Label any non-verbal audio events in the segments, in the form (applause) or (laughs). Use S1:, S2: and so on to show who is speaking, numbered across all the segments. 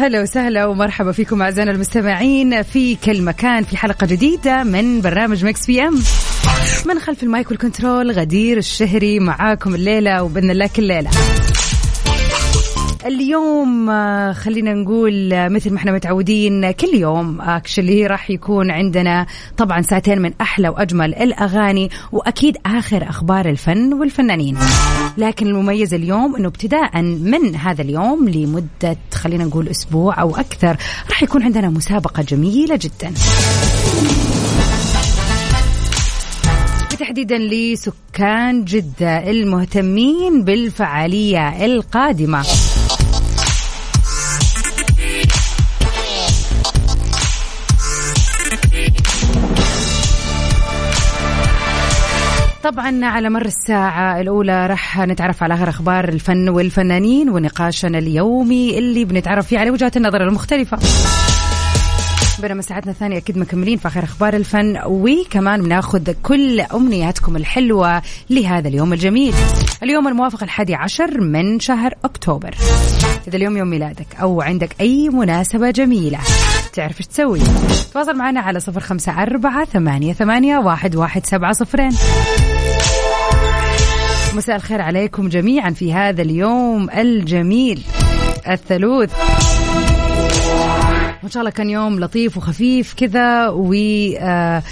S1: هلا وسهلا ومرحبا فيكم أعزائنا المستمعين في كل مكان في حلقة جديدة من برنامج Mix PM. من خلف المايك وال control غدير الشهري معاكم الليلة وبإذن الله كل ليلة. اليوم آه، خلينا نقول آه، مثل ما إحنا متعودين كل يوم actually راح يكون عندنا طبعا ساعتين من أحلى وأجمل الأغاني وأكيد آخر أخبار الفن والفنانين. لكن المميز اليوم إنه ابتداء من هذا اليوم لمدة خلينا نقول أسبوع أو أكثر راح يكون عندنا مسابقة جميلة جدا. تحديدا لسكان جدة المهتمين بالفعالية القادمة. طبعا على مر الساعة الأولى راح نتعرف على آخر أخبار الفن والفنانين ونقاشنا اليومي اللي بنتعرف فيه على وجهات النظر المختلفة. بينما ساعتنا الثانية أكيد مكملين في آخر أخبار الفن وكمان بناخذ كل أمنياتكم الحلوة لهذا اليوم الجميل. اليوم الموافق الحادي عشر من شهر أكتوبر. إذا اليوم يوم ميلادك أو عندك أي مناسبة جميلة تعرف إيش تسوي؟ تواصل معنا على صفر خمسة أربعة ثمانية, ثمانية واحد, واحد سبعة صفرين. مساء الخير عليكم جميعا في هذا اليوم الجميل الثلوث وإن شاء الله كان يوم لطيف وخفيف كذا ويعني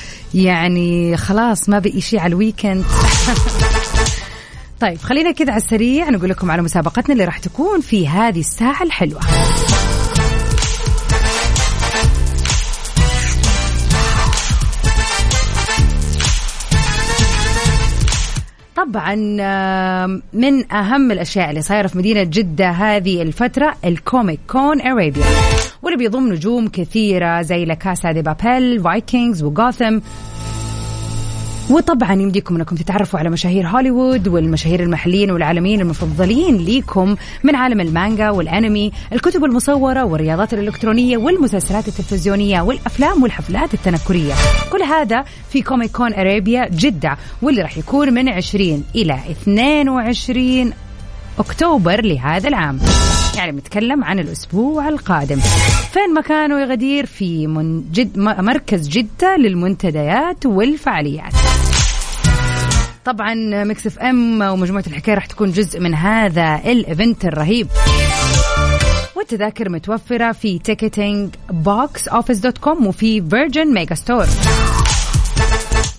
S1: خلاص ما بقي شيء على الويكند (laughs) طيب خلينا كذا على السريع نقول لكم على مسابقتنا اللي راح تكون في هذه الساعة الحلوة. طبعا من أهم الأشياء اللي صايرة في مدينة جدة هذه الفترة ال Comic Con Arabia واللي بيضم نجوم كثيرة زي La Casa de Papel Vikings و Gotham. وطبعا يمديكم إنكم تتعرفوا على مشاهير هوليوود والمشاهير المحليين والعالميين المفضلين ليكم من عالم المانجا والأنمي، الكتب المصورة والرياضات الإلكترونية والمسلسلات التلفزيونية والأفلام والحفلات التنكرية. كل هذا في Comic Con Arabia جدة واللي راح يكون من 20 إلى 22 أكتوبر لهذا العام. يعني بنتكلم عن الأسبوع القادم. فين مكانه يا غدير؟ في من جد مركز جدة للمنتديات والفعاليات. طبعا Mix FM ومجموعة الحكاية راح تكون جزء من هذا ال event الرهيب والتذاكر متوفرة في ticketing box office dot com وفي Virgin Megastore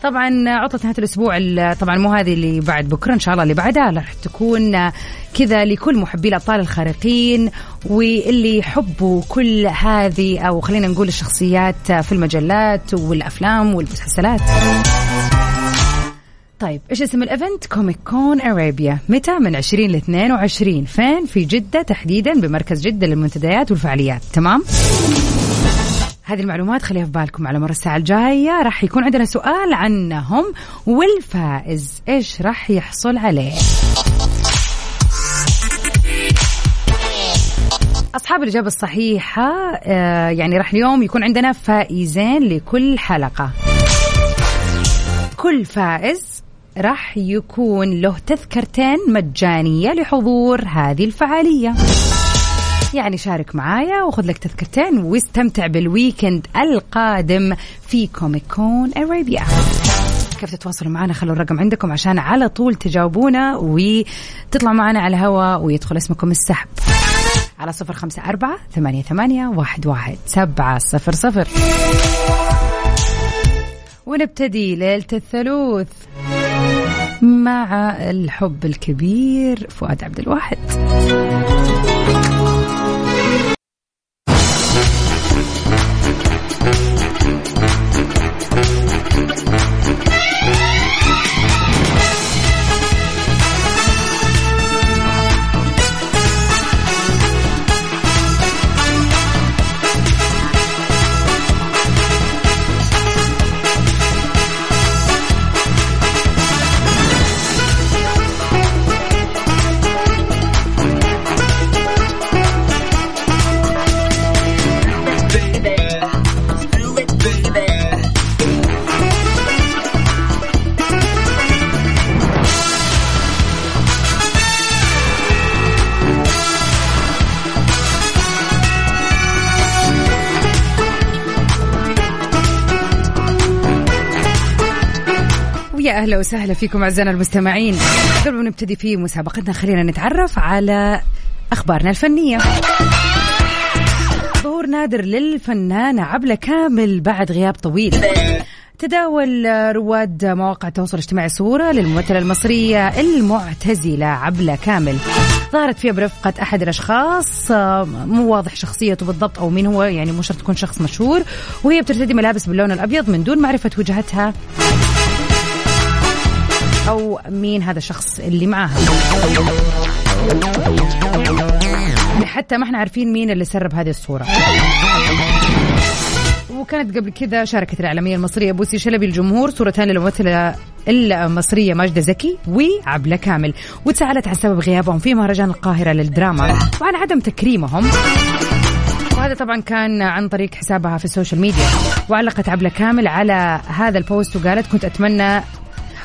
S1: طبعا عطلة نهاية الأسبوع ال- طبعا مو هذه اللي بعد بكرة إن شاء الله اللي بعدها. راح تكون كذا لكل محبي الأبطال الخارقين واللي يحبوا كل هذه أو خلينا نقول الشخصيات في المجلات والأفلام والمسلسلات. طيب إيش اسم ال event Comic Con Arabia متى؟ من 20 ل 22 فين؟ في جدة تحديدا بمركز جدة للمنتديات والفعاليات. تمام؟ هذه المعلومات خليها في بالكم على مر الساعة الجاية. راح يكون عندنا سؤال عنهم. والفائز إيش راح يحصل عليه؟ أصحاب الإجابة الصحيحة آه، يعني راح اليوم يكون عندنا فائزين لكل حلقة. كل فائز راح يكون له تذكرتين مجانية لحضور هذه الفعالية. يعني شارك معايا وخذ لك تذكرتين واستمتع بال weekend القادم في Comic Con Arabia. كيف تتواصلوا معنا؟ خلوا الرقم عندكم عشان على طول تجاوبونا وتطلعوا معنا على الهواء ويدخل اسمكم السحب. على صفر خمسة أربعة ثمانية, ثمانية واحد, واحد سبعة صفر صفر. ونبتدي ليلة الثلوث مع الحب الكبير فؤاد عبد الواحد. ويا أهلا وسهلا فيكم أعزائنا المستمعين. قبل ما نبتدي في مسابقتنا خلينا نتعرف على أخبارنا الفنية. ظهور نادر للفنانة عبلة كامل بعد غياب طويل. تداول رواد مواقع التواصل الاجتماعي صورة للممثلة المصرية المعتزلة عبلة كامل. ظهرت فيها برفقة أحد الأشخاص مو واضح شخصيته بالضبط أو مين هو يعني مو شرط تكون شخص مشهور. وهي بترتدي ملابس باللون الأبيض من دون معرفة وجهتها. أو مين هذا الشخص اللي معاها. حتى ما إحنا عارفين مين اللي سرب هذه الصورة. وكانت قبل كذا شاركت الإعلامية المصرية بوسي شلبي الجمهور صورتان للممثلة المصرية ماجدة زكي وعبلة كامل. وتساءلت عن سبب غيابهم في مهرجان القاهرة للدراما وعن عدم تكريمهم. وهذا طبعا كان عن طريق حسابها في ال social media. وعلقت عبلة كامل على هذا ال post وقالت كنت أتمنى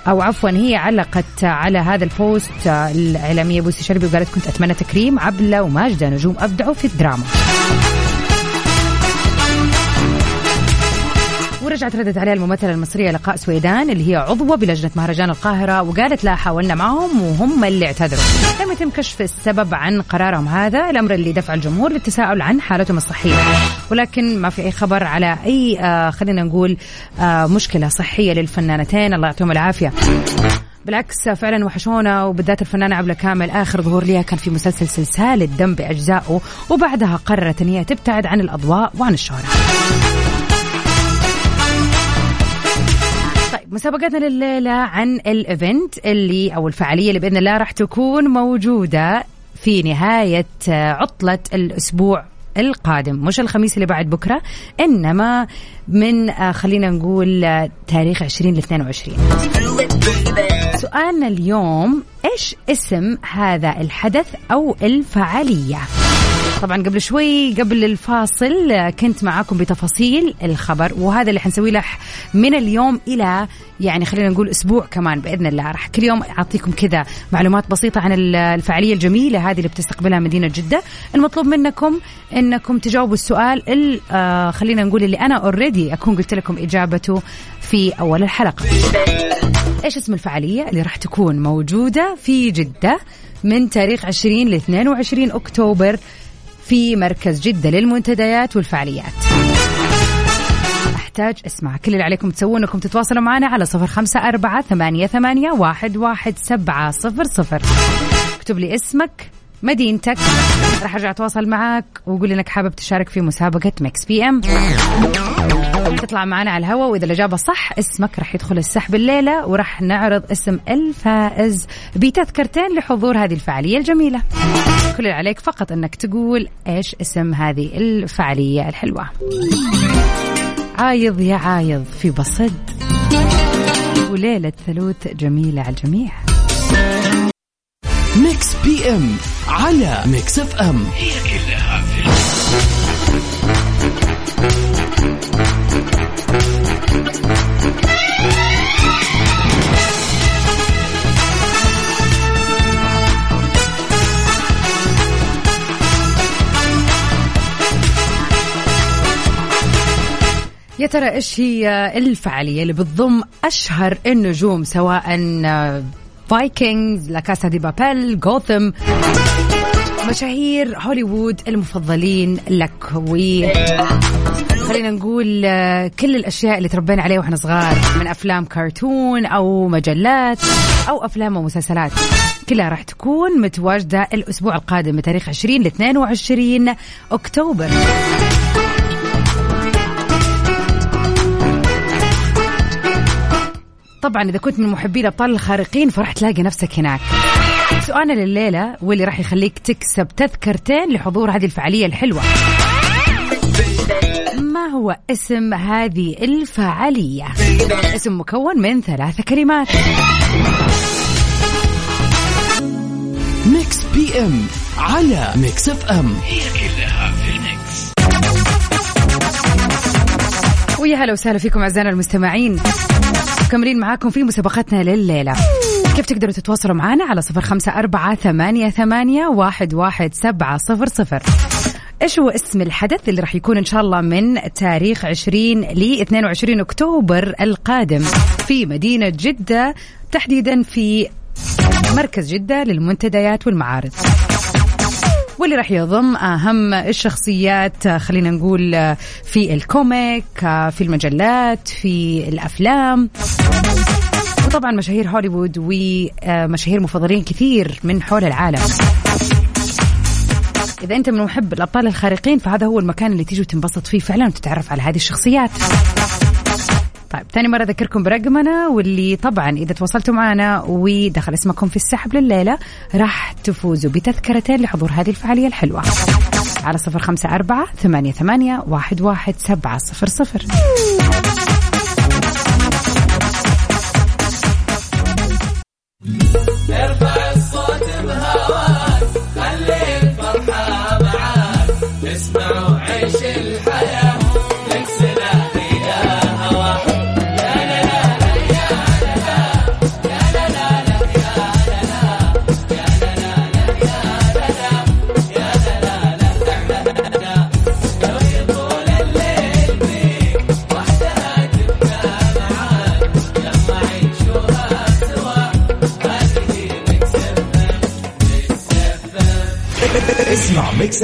S1: أو عفوا هي علقت على هذا ال post الإعلامية بوسي شلبي وقالت كنت أتمنى تكريم عبلة وماجدة نجوم أبدعوا في الدراما. ورجعت ردت عليها الممثلة المصرية لقاء سويدان اللي هي عضوة بلجنة مهرجان القاهرة وقالت لا حاولنا معهم وهم اللي اعتذروا. لم يتم كشف السبب عن قرارهم هذا الأمر اللي دفع الجمهور للتساؤل عن حالتهم الصحية. ولكن ما في أي خبر على أي آه خلينا نقول آه مشكلة صحية للفنانتين. الله يعطيهم العافية. بالعكس فعلا وحشونا وبالذات الفنانة عبلة كامل آخر ظهور لها كان في مسلسل سلسال الدم بأجزائه وبعدها قررت أن هي تبتعد عن الأضواء وعن الشهرة مسابقتنا لليلة عن الايفنت اللي أو الفعالية اللي بإذن الله راح تكون موجودة في نهاية عطلة الأسبوع القادم. مش الخميس اللي بعد بكرة إنما من آه، خلينا نقول آه، تاريخ 20 ل 22 سؤالنا اليوم إيش اسم هذا الحدث أو الفعالية؟ طبعا قبل شوي قبل الفاصل كنت معاكم بتفاصيل الخبر وهذا اللي حنسويه له من اليوم إلى يعني خلينا نقول أسبوع كمان بإذن الله. راح كل يوم أعطيكم كذا معلومات بسيطة عن ال- الفعالية الجميلة هذه اللي بتستقبلها مدينة جدة. المطلوب منكم إنكم تجاوبوا السؤال ال- آه خلينا نقول اللي أنا اوريدي أكون قلت لكم إجابته في أول الحلقة. إيش اسم الفعالية اللي راح تكون موجودة في جدة من تاريخ 20 ل 22 أكتوبر في مركز جدة للمنتديات والفعاليات. أحتاج اسمع كل اللي عليكم تسوون إنكم تتواصلوا معنا على صفر خمسة أربعة ثمانية, ثمانية واحد, واحد سبعة صفر صفر. اكتب لي اسمك مدينتك. راح أرجع أتواصل معك وقول إنك حابب تشارك في مسابقة Mix PM. تطلع معنا على الهواء وإذا الإجابة صح اسمك راح يدخل السحب الليلة وراح نعرض اسم الفائز بتذكرتين لحضور هذه الفعالية الجميلة. كل اللي عليك فقط إنك تقول إيش اسم هذه الفعالية الحلوة. عايض يا عايض في بصد وليلة ثلوث جميلة على الجميع.
S2: ميكس بي إم على ميكس إف إم.
S3: هي كلها في
S1: يا ترى إيش هي الفعالية اللي بتضم أشهر النجوم سواء فايكنجز لا كاسا دي بابيل جوثم مشاهير هوليوود المفضلين لك و خلينا نقول آه، كل الأشياء اللي تربينا عليها وإحنا صغار من أفلام كرتون أو مجلات أو أفلام ومسلسلات كلها راح تكون متواجدة الأسبوع القادم من تاريخ 20 ل 22 أكتوبر. طبعا إذا كنت من محبي الأبطال الخارقين فراح تلاقي نفسك هناك. سؤالنا لليلة واللي راح يخليك تكسب تذكرتين لحضور هذه الفعالية الحلوة. ما هو اسم هذه الفعالية؟ اسم مكون من ثلاث كلمات.
S2: Mix PM على Mix FM
S3: هي كلها في ال mix.
S1: ويا هلا وسهلا فيكم أعزائنا المستمعين. مكملين معاكم في مسابقتنا لليلة. كيف تقدروا تتواصلوا معنا على صفر خمسة أربعة ثمانية, ثمانية واحد, واحد سبعة صفر صفر. إيش هو اسم الحدث اللي راح يكون إن شاء الله من تاريخ 20 ل 22 أكتوبر القادم في مدينة جدة تحديدا في مركز جدة للمنتديات والمعارض. واللي راح يضم أهم الشخصيات خلينا نقول في الكوميك في المجلات في الأفلام. وطبعا مشاهير هوليوود ومشاهير مفضلين كثير من حول العالم. إذا أنت من محب الأبطال الخارقين فهذا هو المكان اللي تيجي وتنبسط فيه فعلا وتتعرف على هذه الشخصيات. طيب ثاني مرة أذكركم برقمنا واللي طبعا إذا تواصلتوا معنا ودخل اسمكم في السحب لليلة راح تفوزوا بتذكرتين لحضور هذه الفعالية الحلوة. على صفر خمسة أربعة ثمانية, ثمانية واحد, واحد سبعة صفر صفر.
S4: ارفع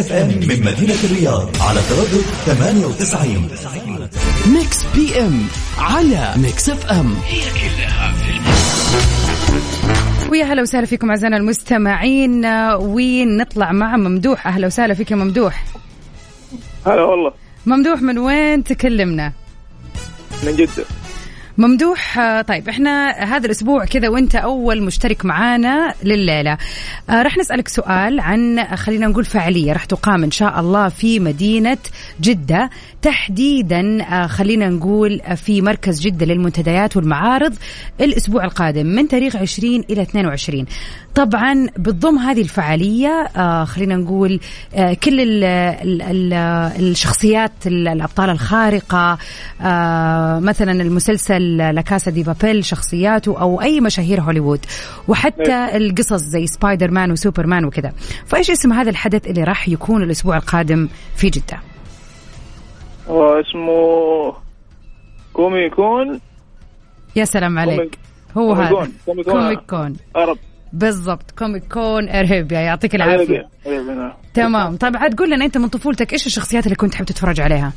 S5: FM من مدينة الرياض على تردد 98
S2: Mix PM على Mix FM.
S3: هي كلها في
S1: ويا هلا وسهلا فيكم أعزائنا المستمعين. ونطلع مع ممدوح. أهلا وسهلا فيك يا ممدوح.
S6: هلا والله.
S1: ممدوح من وين تكلمنا؟
S6: من جدة.
S1: ممدوح آه، طيب إحنا هذا الأسبوع كذا وأنت أول مشترك معانا لليلة. آه، راح نسألك سؤال عن خلينا نقول فعالية راح تقام إن شاء الله في مدينة جدة. تحديدا آه، خلينا نقول في مركز جدة للمنتديات والمعارض الأسبوع القادم من تاريخ 20 إلى 22 طبعا بتضم هذه الفعالية آه، خلينا نقول آه، كل ال ال ال الشخصيات ال- الأبطال الخارقة آه، مثلا المسلسل لاكاسا دي بابيل شخصياته أو أي مشاهير هوليوود وحتى القصص زي Spider-Man و Superman وكذا. فإيش اسم هذا الحدث اللي راح يكون الأسبوع القادم في جدة؟
S6: هو اسمه Comic Con
S1: يا سلام عليك. هو هذا.
S6: Comic Con.
S1: Comic Con
S6: Arabia
S1: بالضبط. Comic Con Arabia يعطيك العافيه
S6: نعم.
S1: تمام. طيب عاد قول لنا أنت من طفولتك إيش الشخصيات اللي كنت تحب تتفرج عليها؟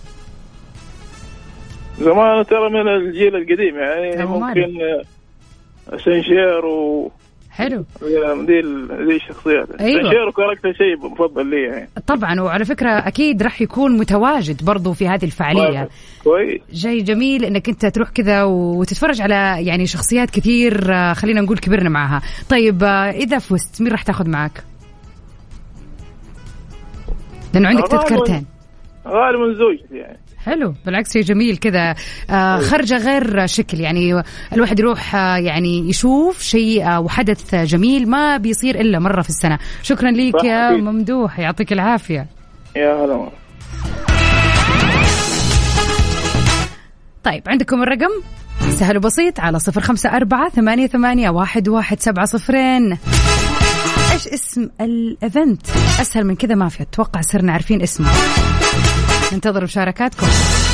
S6: زمان ترى من الجيل القديم يعني؟ ممكن سنشير و
S1: حلو.
S6: دي دي الشخصيات.
S1: أيوة.
S6: سنشير وكاركتر شيء مفضل لي يعني.
S1: طبعا وعلى فكرة أكيد راح يكون متواجد برضو في هذه الفعالية.
S6: كويس.
S1: جاي جميل إنك أنت تروح كذا وتتفرج على يعني شخصيات كثير آه، خلينا نقول كبرنا معها. طيب آه، إذا فزت مين راح تاخذ معك؟ لأنه عندك تذكرتين.
S6: غالبا زوجتي يعني.
S1: حلو. بالعكس شيء جميل كذا. آه خرجة غير شكل. يعني الواحد يروح آه يعني يشوف شيء آه وحدث جميل ما بيصير إلا مرة في السنة. شكرا ليك
S6: صح،
S1: يا. ممدوح. يعطيك العافية.
S6: يا هلا.
S1: طيب عندكم الرقم؟ سهل وبسيط على صفر خمسة أربعة ثمانية, ثمانية واحد, واحد سبعة صفرين. إيش اسم الإيفنت أسهل من كذا ما في. أتوقع صرنا عارفين اسمه. ننتظر مشاركاتكم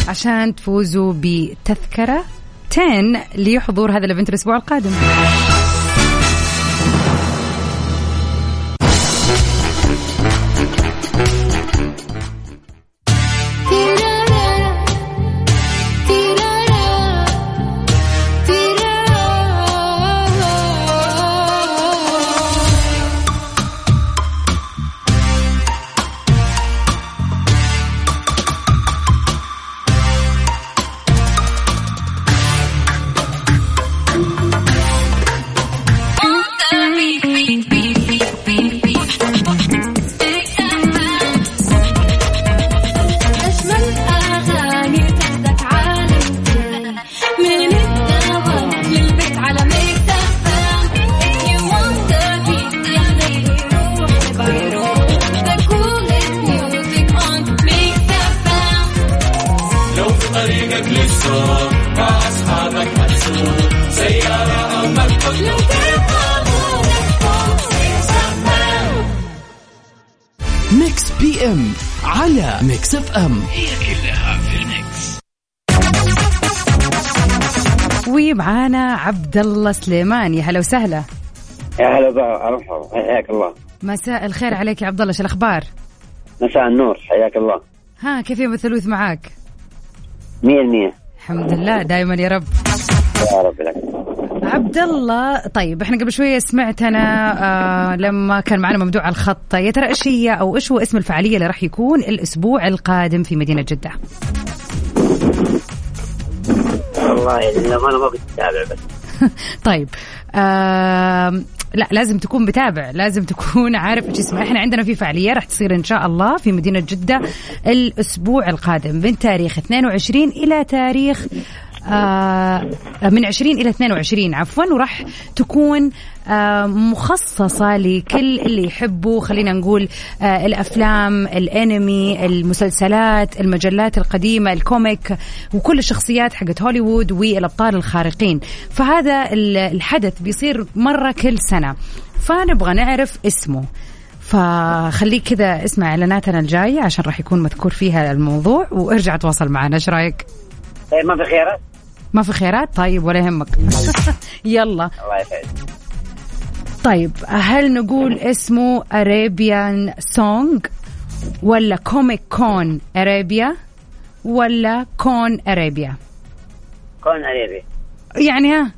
S1: عشان تفوزوا بتذكرة 10 لحضور هذا الإيفنت الأسبوع القادم.
S2: Mix PM على Mix FM.
S3: هي كلها في ال mix
S1: ومعانا عبد الله سليمان يا هلا وسهلا.
S7: يا هلا مرحبا حياك الله.
S1: مساء الخير عليك يا عبد الله. شو الأخبار؟
S7: مساء النور. حياك الله.
S1: ها كيف يوم الثلوث معاك؟
S7: 100%
S1: الحمد لله. دائما يا رب.
S7: يا رب لك.
S1: عبد الله طيب إحنا قبل شوية سمعت أنا آه لما كان معنا ممدوح على الخط يا ترى إيش هي أو إيش هو اسم الفعالية اللي راح يكون الأسبوع القادم في مدينة جدة؟
S7: والله للأمانة ما كنت أتابع بس. (laughs)
S1: طيب آه لا لازم تكون متابع لازم تكون عارف إيش اسمها إحنا عندنا في فعالية راح تصير إن شاء الله في مدينة جدة الأسبوع القادم من تاريخ 22 إلى تاريخ من 20 إلى 22 عفوا وراح تكون آه مخصصة لكل اللي يحبوا خلينا نقول آه الأفلام الأنمي المسلسلات المجلات القديمة الكوميك وكل الشخصيات حقت هوليوود والأبطال الخارقين. فهذا ال- الحدث بيصير مرة كل سنة. فنبغى نعرف اسمه. فخليك كذا اسمع إعلاناتنا الجاية عشان راح يكون مذكور فيها الموضوع وارجع تواصل معنا. إيش رأيك؟
S7: طيب ما في خيارات.
S1: ما في خيارات طيب ولا يهمك. (laughs) يلا.
S7: الله يسعدك.
S1: طيب هل نقول اسمه Arabian Song ولا Comic Con Arabia ولا Con Arabia
S7: Con Arabi
S1: يعني ها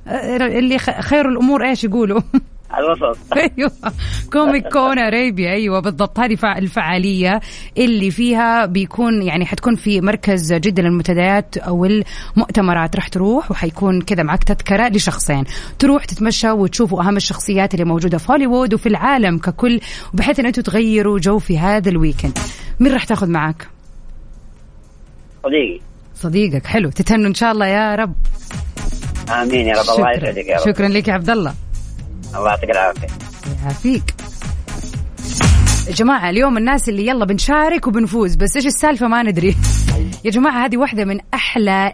S1: اللي خ- خير الأمور إيش يقولوا؟ (laughs)
S7: الوسط. (laughs)
S1: أيوه. Comic Con Arabia أيوه بالضبط. هذه فع- الفعالية اللي فيها بيكون يعني حتكون في مركز جده للمنتديات أو المؤتمرات. راح تروح وحيكون كذا معك تذكرة لشخصين. تروح تتمشى وتشوفوا أهم الشخصيات اللي موجودة في هوليوود وفي العالم ككل بحيث إن أنتم تغيروا جو في هذا ال weekend. مين راح تاخذ معك
S7: صديقي.
S1: صديقك. حلو. تتهنوا إن شاء الله يا رب.
S7: آمين يا رب. الله يسعدك يا رب.
S1: شكرا لك يا عبد الله.
S7: الله يعطيك العافية.
S1: يعافيك. يا جماعة اليوم الناس اللي يلا بنشارك وبنفوز بس إيش السالفة ما ندري. يا جماعة هذه واحدة من أحلى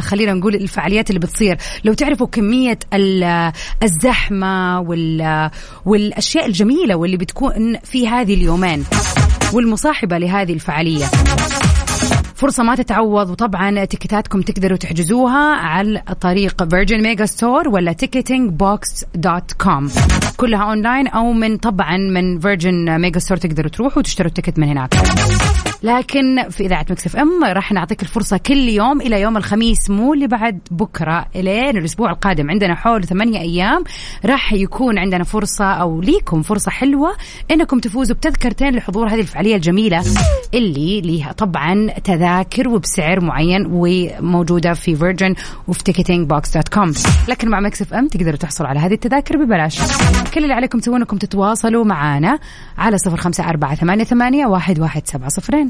S1: خلينا نقول الفعاليات اللي بتصير. لو تعرفوا كمية ال- الزحمة وال والأشياء الجميلة واللي بتكون في هذه اليومين والمصاحبة لهذه الفعالية. فرصة ما تتعوض وطبعا تيكتاتكم تقدروا تحجزوها عن طريق Virgin Megastore ولا ticketing box dot com كلها اونلاين أو من طبعا من Virgin Megastore تقدروا تروحوا وتشتروا ال ticket من هناك. لكن في إذاعة Mix FM راح نعطيك الفرصة كل يوم إلى يوم الخميس مو اللي بعد بكرة إلين الأسبوع القادم. عندنا حول ثمانية أيام راح يكون عندنا فرصة أو ليكم فرصة حلوة إنكم تفوزوا بتذكرتين لحضور هذه الفعالية الجميلة اللي ليها طبعا تذاكر وبسعر معين وموجودة في Virgin وفي ticketing box dot com لكن مع Mix FM تقدروا تحصلوا على هذه التذاكر ببلاش. كل اللي عليكم تسوونه إنكم تتواصلوا معنا على صفر خمسة أربعة ثمانية, ثمانية واحد, واحد سبعة صفرين.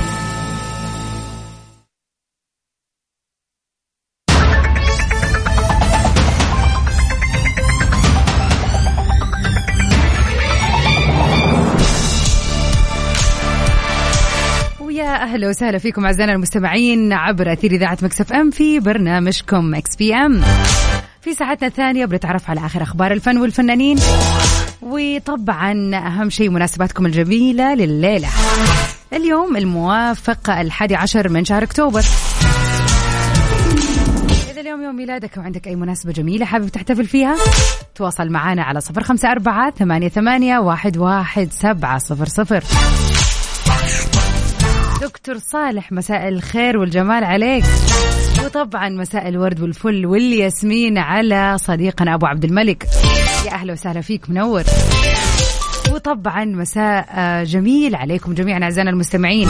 S1: أهلا وسهلا فيكم أعزائنا المستمعين عبر أثير إذاعة Mix FM في برنامجكم Mix PM. في ساعتنا الثانية بنتعرف على آخر أخبار الفن والفنانين. وطبعا أهم شيء مناسباتكم الجميلة لليلة. اليوم الموافق الحادي عشر من شهر أكتوبر. إذا اليوم يوم ميلادك وعندك أي مناسبة جميلة حابب تحتفل فيها تواصل معنا على صفر خمسة أربعة ثمانية, ثمانية واحد, واحد سبعة صفر صفر. دكتور صالح مساء الخير والجمال عليك. وطبعا مساء الورد والفل والياسمين على صديقنا أبو عبد الملك. يا أهلا وسهلا فيك منور. وطبعا مساء آه، جميل عليكم جميعا أعزائنا المستمعين.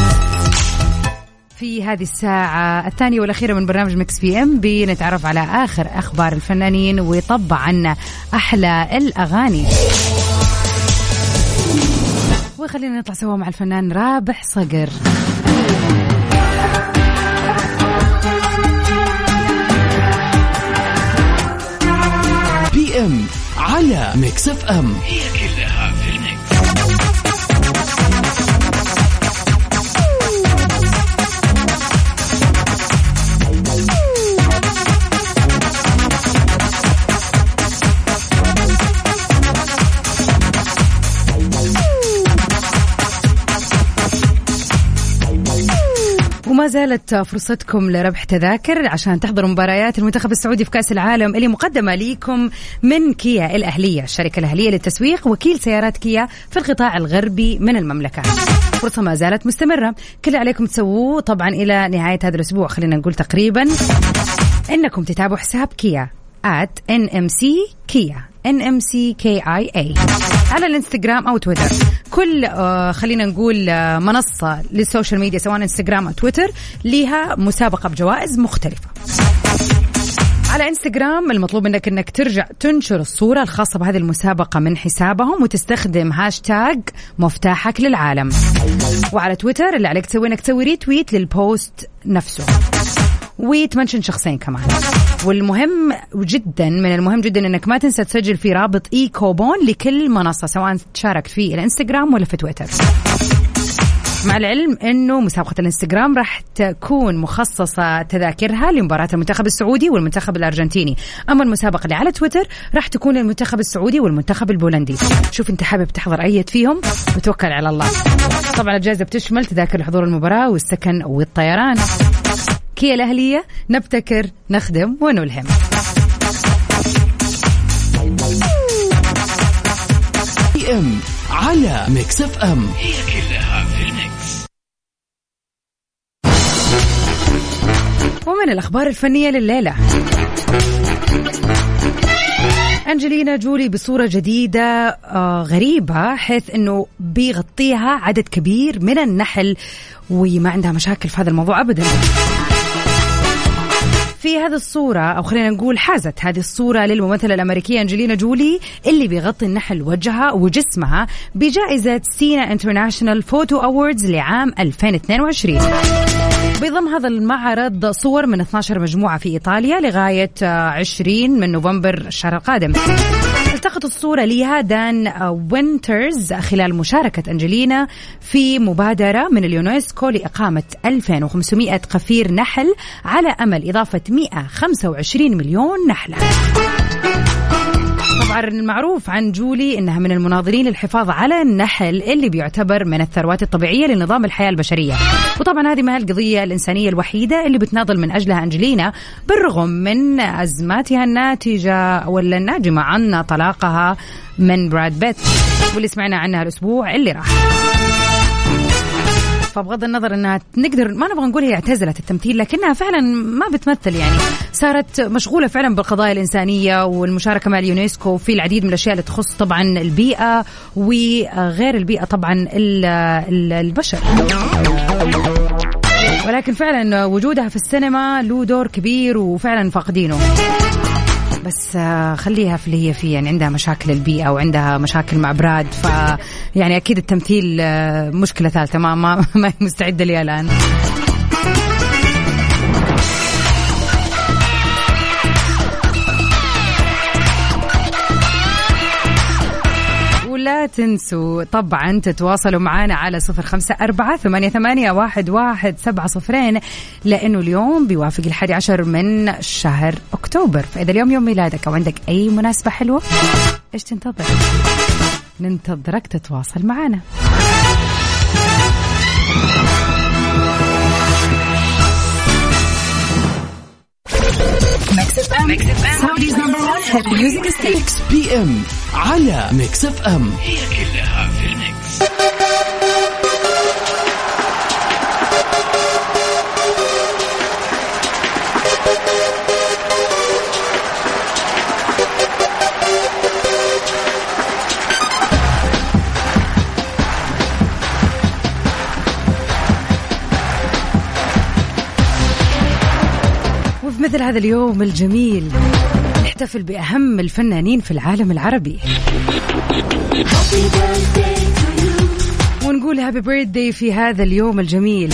S1: في هذه الساعة الثانية والأخيرة من برنامج Mix PM بنتعرف على آخر أخبار الفنانين وطبعا أحلى الأغاني. وخلينا نطلع سوا مع الفنان رابح صقر.
S2: PM
S3: على Mix FM هي
S1: وما زالت فرصتكم لربح تذاكر عشان تحضروا مباريات المنتخب السعودي في كأس العالم اللي مقدمة لكم من كيا الأهلية. الشركة الأهلية للتسويق وكيل سيارات كيا في القطاع الغربي من المملكة. فرصة ما زالت مستمرة. كل عليكم تسووه طبعا إلى نهاية هذا الأسبوع. خلينا نقول تقريبا إنكم تتابعوا حساب كيا at NMC KIA. NMCKIA على الانستغرام أو تويتر. كل آه خلينا نقول آه منصة للسوشيال ميديا سواء انستغرام أو تويتر لها مسابقة بجوائز مختلفة. على انستغرام المطلوب منك إنك ترجع تنشر الصورة الخاصة بهذه المسابقة من حسابهم وتستخدم هاشتاج مفتاحك للعالم. وعلى تويتر اللي عليك تسوي إنك تسوي retweet لل post نفسه. وت mention شخصين كمان. والمهم جدا من المهم جدا إنك ما تنسى تسجل في رابط e-coupon لكل منصة سواء تشاركت في الإنستغرام ولا في تويتر. مع العلم إنه مسابقة الإنستغرام راح تكون مخصصة تذاكرها لمباراة المنتخب السعودي والمنتخب الأرجنتيني. أما المسابقة اللي على تويتر راح تكون المنتخب السعودي والمنتخب البولندي. شوف أنت حابب تحضر أي فيهم؟ وتوكل على الله. طبعا الجائزة بتشمل تذاكر لحضور المباراة والسكن والطيران. كيا الأهلية نبتكر نخدم ونلهم.
S2: M على Mix FM.
S3: هي كلها في ال mix.
S1: ومن الأخبار الفنية لليلة. أنجلينا جولي بصورة جديدة آه غريبة حيث أنه بيغطيها عدد كبير من النحل وما عندها مشاكل في هذا الموضوع أبدا. في هذه الصورة أو خلينا نقول حازت هذه الصورة للممثلة الأمريكية أنجلينا جولي اللي بيغطي النحل وجهها وجسمها بجائزة Siena International Photo Awards لعام 2022 بيضم هذا المعرض صور من 12 مجموعة في إيطاليا لغاية آه، 20 من نوفمبر الشهر القادم. التقط الصورة لها دان وينترز خلال مشاركة أنجلينا في مبادرة من اليونسكو لإقامة 2500 قفير نحل على أمل إضافة 125 مليون نحلة. طبعا المعروف عن جولي إنها من المناصرين للحفاظ على النحل اللي بيعتبر من الثروات الطبيعية لنظام الحياة البشرية. وطبعا هذه ما هي القضية الإنسانية الوحيدة اللي بتناضل من أجلها أنجلينا بالرغم من أزماتها الناتجة ولا الناجمة عن طلاقها من براد بيت. واللي سمعنا عنها الأسبوع اللي راح. فبغض النظر إنها نقدر ما نبغى نقول هي اعتزلت التمثيل لكنها فعلا ما بتمثل يعني. صارت مشغولة فعلا بالقضايا الإنسانية والمشاركة مع اليونسكو في العديد من الأشياء اللي تخص طبعا البيئة وغير البيئة طبعا ال- ال- البشر. ولكن فعلا وجودها في السينما له دور كبير وفعلا فاقدينه. بس آه، خليها في اللي هي فيه يعني عندها مشاكل البيئة وعندها مشاكل مع براد ف يعني أكيد التمثيل آه، مشكلة ثالثة ما ما, (laughs) ما مستعدة لي الآن. تنسوا طبعا تتواصلوا معنا على صفر خمسة أربعة ثمانية, ثمانية واحد, واحد سبعة صفرين لأنه اليوم بيوافق الحادي عشر من شهر أكتوبر. فإذا اليوم يوم ميلادك أو عندك أي مناسبة حلوة إيش تنتظر؟ ننتظرك تتواصل معنا
S2: ميكس بي ام على ميكس اف ام
S3: هي كلها في الميكس.
S1: وفي مثل هذا اليوم الجميل نحتفل بأهم الفنانين في العالم العربي. ونقول هابي بيرثدي في هذا اليوم الجميل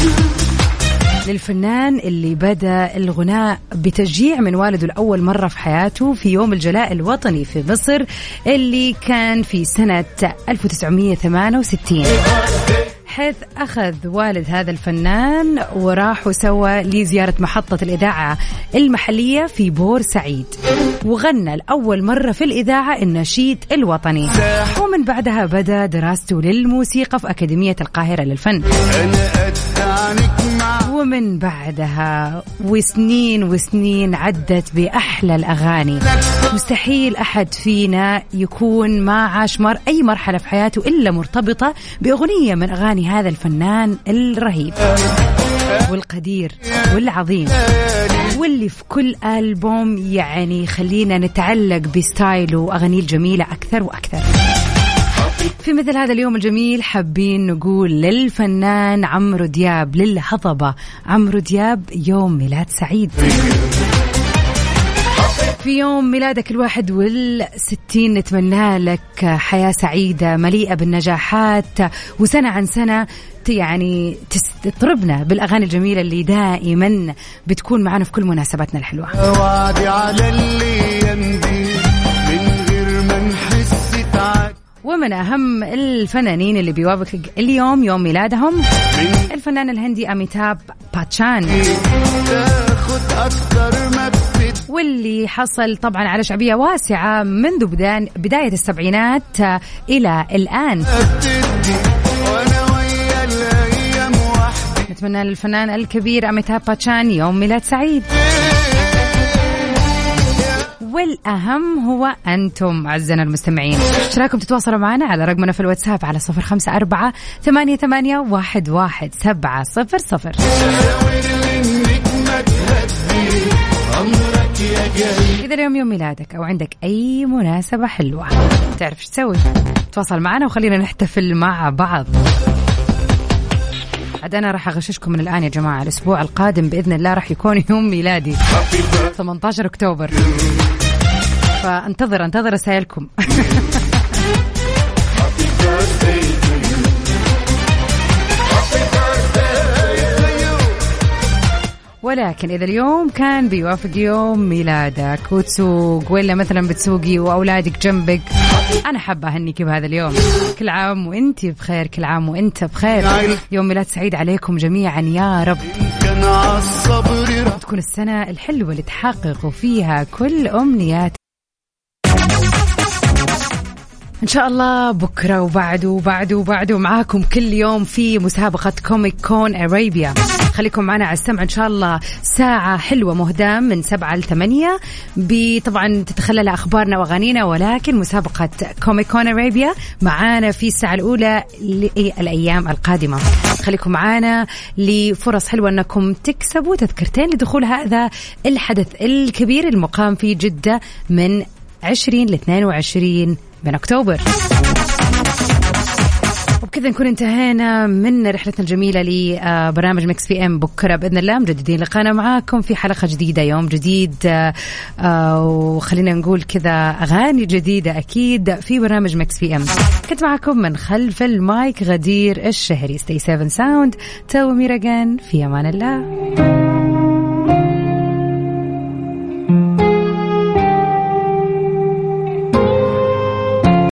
S1: للفنان اللي بدأ الغناء بتشجيع من والده لأول مرة في حياته في يوم الجلاء الوطني في مصر اللي كان في سنة 1968 حيث أخذ والد هذا الفنان وراح وسوى لزيارة محطة الإذاعة المحلية في بورسعيد وغنى لأول مرة في الإذاعة النشيد الوطني. ومن بعدها بدأ دراسته للموسيقى في أكاديمية القاهرة للفن. ومن بعدها وسنين وسنين عدت بأحلى الأغاني. مستحيل أحد فينا يكون ما عاش مر أي مرحلة في حياته إلا مرتبطة بأغنية من أغاني هذا الفنان الرهيب والقدير والعظيم واللي في كل ألبوم يعني يخلينا نتعلق بستايله وأغانيه الجميلة أكثر وأكثر. في مثل هذا اليوم الجميل حابين نقول للفنان عمرو دياب للهضبة عمرو دياب يوم ميلاد سعيد. في يوم ميلادك الواحد والستين نتمنى لك حياة سعيدة مليئة بالنجاحات وسنة عن سنة يعني تطربنا بالأغاني الجميلة اللي دائما بتكون معنا في كل مناسباتنا الحلوة.
S8: وعدي على اللي يمضي
S1: ومن أهم الفنانين اللي بيوافق اليوم يوم ميلادهم الفنان الهندي أميتاب باتشان. واللي حصل طبعا على شعبية واسعة منذ بداية, بداية السبعينات إلى الآن. نتمنى للفنان الكبير أميتاب باتشان يوم ميلاد سعيد. والأهم هو أنتم أعزائنا المستمعين. إيش رايكم تتواصلوا معنا على رقمنا في الواتساب على صفر خمسة أربعة ثمانية, ثمانية واحد, واحد سبعة صفر صفر. إذا اليوم يوم ميلادك أو عندك أي مناسبة حلوة تعرف إيش تسوي؟ تواصل معنا وخلينا نحتفل مع بعض. عاد أنا راح أغششكم من الآن يا جماعة الأسبوع القادم بإذن الله راح يكون يوم ميلادي. 18 أكتوبر. فانتظر انتظر رسائلكم. ولكن إذا اليوم كان بيوافق يوم ميلادك وتسوق ولا مثلا بتسوقي وأولادك جنبك. أنا حابة أهنيك بهذا اليوم. كل عام وأنت بخير كل عام وأنت بخير. يوم ميلاد سعيد عليكم جميعا يا رب. تكون السنة الحلوة اللي تحققوا فيها كل أمنيات إن شاء الله بكرة وبعده وبعده وبعده معاكم كل يوم في مسابقة كوميك كون أرابيا. خليكم معنا على السمع إن شاء الله. ساعة حلوة مهداة من سبعة لثمانية طبعا تتخلل أخبارنا وأغانينا ولكن مسابقة كوميك كون أرابيا معانا في الساعة الأولى للأيام القادمة. خليكم معانا لفرص حلوة أنكم تكسبوا تذكرتين لدخول هذا الحدث الكبير المقام في جدة من 20 ل 22 من أكتوبر. وبكذا نكون انتهينا من رحلتنا الجميلة لبرنامج مكس في إم بكرة بإذن الله. مجددين لقانا معاكم في حلقة جديدة يوم جديد آه، آه، وخلينا نقول كذا أغاني جديدة أكيد في برنامج مكس في إم. كنت معكم من خلف المايك غدير الشهري. ستي 7 ساوند تو ميرجان في أمان الله.